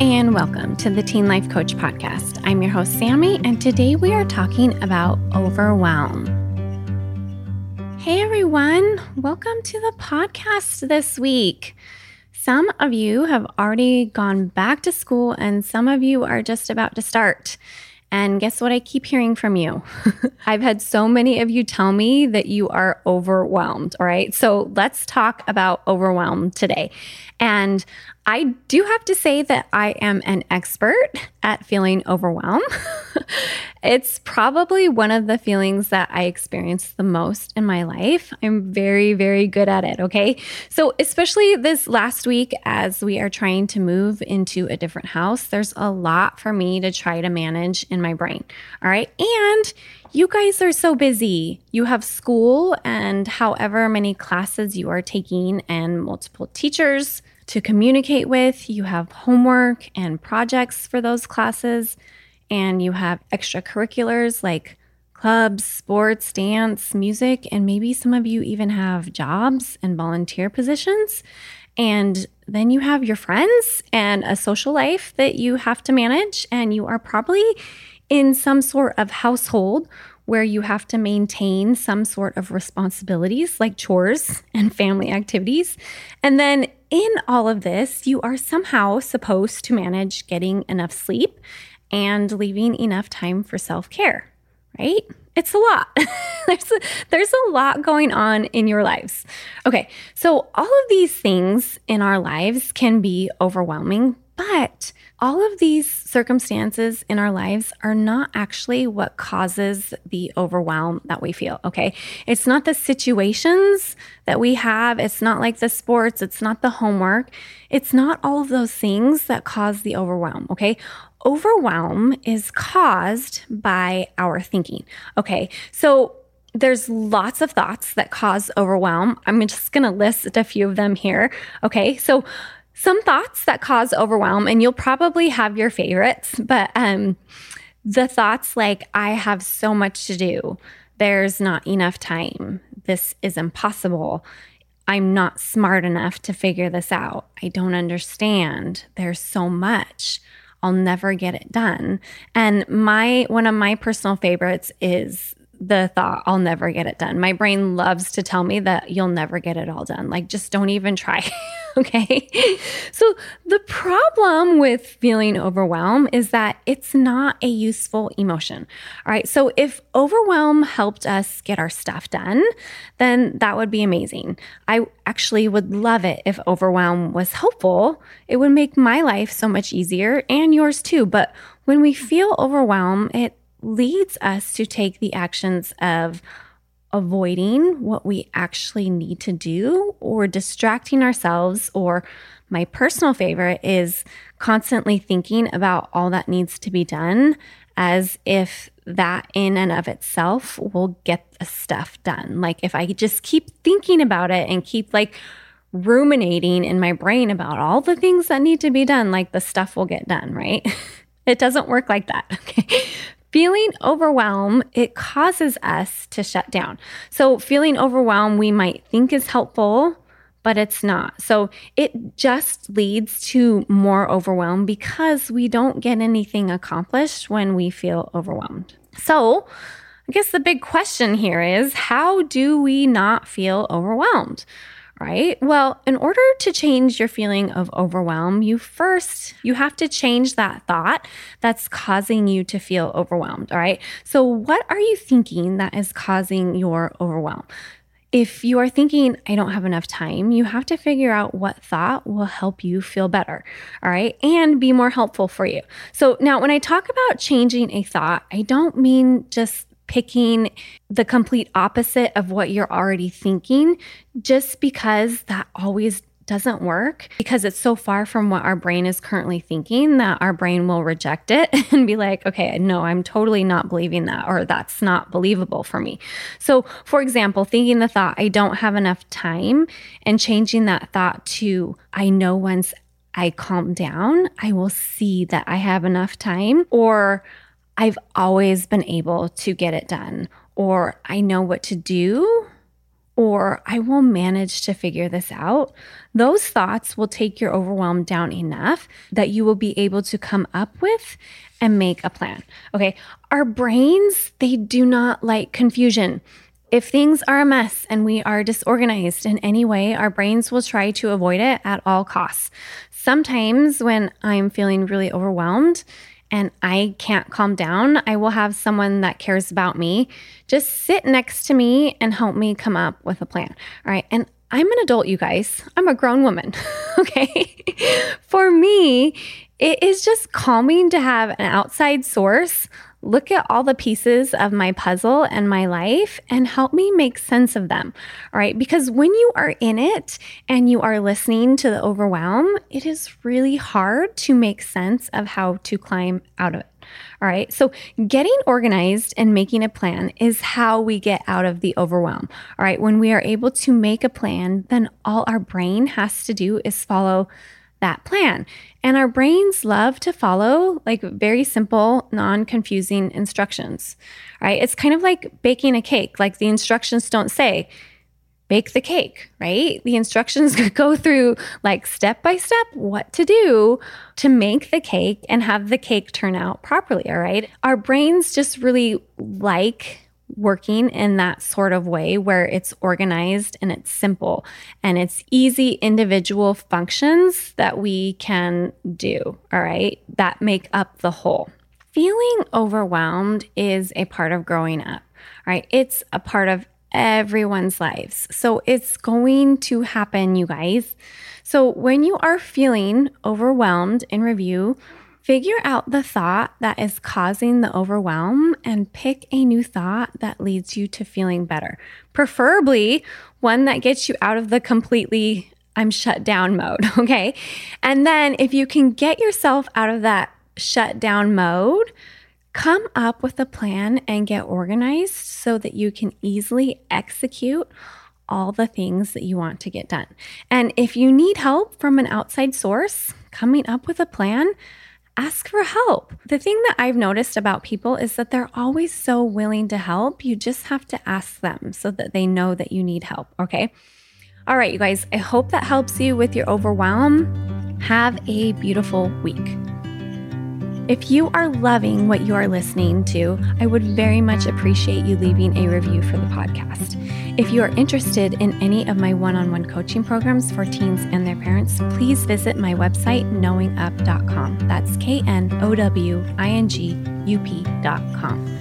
and welcome to the Teen Life Coach Podcast. I'm your host, Sammy, and today we are talking about overwhelm. Hey everyone, welcome to the podcast this week. Some of you have already gone back to school, and some of you are just about to start. And guess what I keep hearing from you? I've had so many of you tell me that you are overwhelmed. All right. So let's talk about overwhelm today. And I do have to say that I am an expert at feeling overwhelmed. it's probably one of the feelings that I experience the most in my life. I'm very, very good at it. Okay. So, especially this last week, as we are trying to move into a different house, there's a lot for me to try to manage in my brain. All right. And you guys are so busy. You have school and however many classes you are taking, and multiple teachers to communicate with. You have homework and projects for those classes, and you have extracurriculars like clubs, sports, dance, music, and maybe some of you even have jobs and volunteer positions. And then you have your friends and a social life that you have to manage, and you are probably in some sort of household where you have to maintain some sort of responsibilities like chores and family activities. And then in all of this, you are somehow supposed to manage getting enough sleep and leaving enough time for self care, right? It's a lot. there's, a, there's a lot going on in your lives. Okay, so all of these things in our lives can be overwhelming, but all of these circumstances in our lives are not actually what causes the overwhelm that we feel, okay? It's not the situations that we have, it's not like the sports, it's not the homework, it's not all of those things that cause the overwhelm, okay? Overwhelm is caused by our thinking, okay? So there's lots of thoughts that cause overwhelm. I'm just going to list a few of them here. Okay. So some thoughts that cause overwhelm, and you'll probably have your favorites, but um, the thoughts like, I have so much to do, there's not enough time, this is impossible. I'm not smart enough to figure this out. I don't understand. There's so much. I'll never get it done. And my one of my personal favorites is the thought I'll never get it done. My brain loves to tell me that you'll never get it all done. Like just don't even try. okay? So the problem with feeling overwhelmed is that it's not a useful emotion. All right? So if overwhelm helped us get our stuff done, then that would be amazing. I actually would love it if overwhelm was helpful. It would make my life so much easier and yours too. But when we feel overwhelmed, it leads us to take the actions of avoiding what we actually need to do or distracting ourselves or my personal favorite is constantly thinking about all that needs to be done as if that in and of itself will get the stuff done. Like if I just keep thinking about it and keep like ruminating in my brain about all the things that need to be done, like the stuff will get done, right? it doesn't work like that. Okay. Feeling overwhelmed, it causes us to shut down. So, feeling overwhelmed, we might think is helpful, but it's not. So, it just leads to more overwhelm because we don't get anything accomplished when we feel overwhelmed. So, I guess the big question here is how do we not feel overwhelmed? Right? Well, in order to change your feeling of overwhelm, you first you have to change that thought that's causing you to feel overwhelmed, all right? So what are you thinking that is causing your overwhelm? If you are thinking, I don't have enough time, you have to figure out what thought will help you feel better, all right, and be more helpful for you. So, now when I talk about changing a thought, I don't mean just picking the complete opposite of what you're already thinking just because that always doesn't work because it's so far from what our brain is currently thinking that our brain will reject it and be like, okay, no, I'm totally not believing that, or that's not believable for me. So, for example, thinking the thought, I don't have enough time, and changing that thought to, I know once I calm down, I will see that I have enough time, or I've always been able to get it done, or I know what to do, or I will manage to figure this out, those thoughts will take your overwhelm down enough that you will be able to come up with and make a plan. Okay. Our brains, they do not like confusion. If things are a mess and we are disorganized in any way, our brains will try to avoid it at all costs. Sometimes when I'm feeling really overwhelmed, and I can't calm down, I will have someone that cares about me just sit next to me and help me come up with a plan. All right. And I'm an adult, you guys. I'm a grown woman. okay. For me, it is just calming to have an outside source look at all the pieces of my puzzle and my life and help me make sense of them. All right. Because when you are in it and you are listening to the overwhelm, it is really hard to make sense of how to climb out of it. All right. So, getting organized and making a plan is how we get out of the overwhelm. All right. When we are able to make a plan, then all our brain has to do is follow that plan. And our brains love to follow like very simple, non confusing instructions, right? It's kind of like baking a cake. Like the instructions don't say, bake the cake, right? The instructions go through like step by step what to do to make the cake and have the cake turn out properly, all right? Our brains just really like working in that sort of way where it's organized and it's simple and it's easy individual functions that we can do, all right, that make up the whole. Feeling overwhelmed is a part of growing up, right? It's a part of everyone's lives. So it's going to happen, you guys. So when you are feeling overwhelmed in review, Figure out the thought that is causing the overwhelm and pick a new thought that leads you to feeling better. Preferably one that gets you out of the completely I'm shut down mode. Okay. And then if you can get yourself out of that shut down mode, come up with a plan and get organized so that you can easily execute all the things that you want to get done. And if you need help from an outside source, coming up with a plan, ask for help. The thing that I've noticed about people is that they're always so willing to help. You just have to ask them so that they know that you need help. Okay. All right, you guys, I hope that helps you with your overwhelm. Have a beautiful week. If you are loving what you are listening to, I would very much appreciate you leaving a review for the podcast. If you are interested in any of my one on one coaching programs for teens and their parents, please visit my website, knowingup.com. That's K N O W I N G U P.com.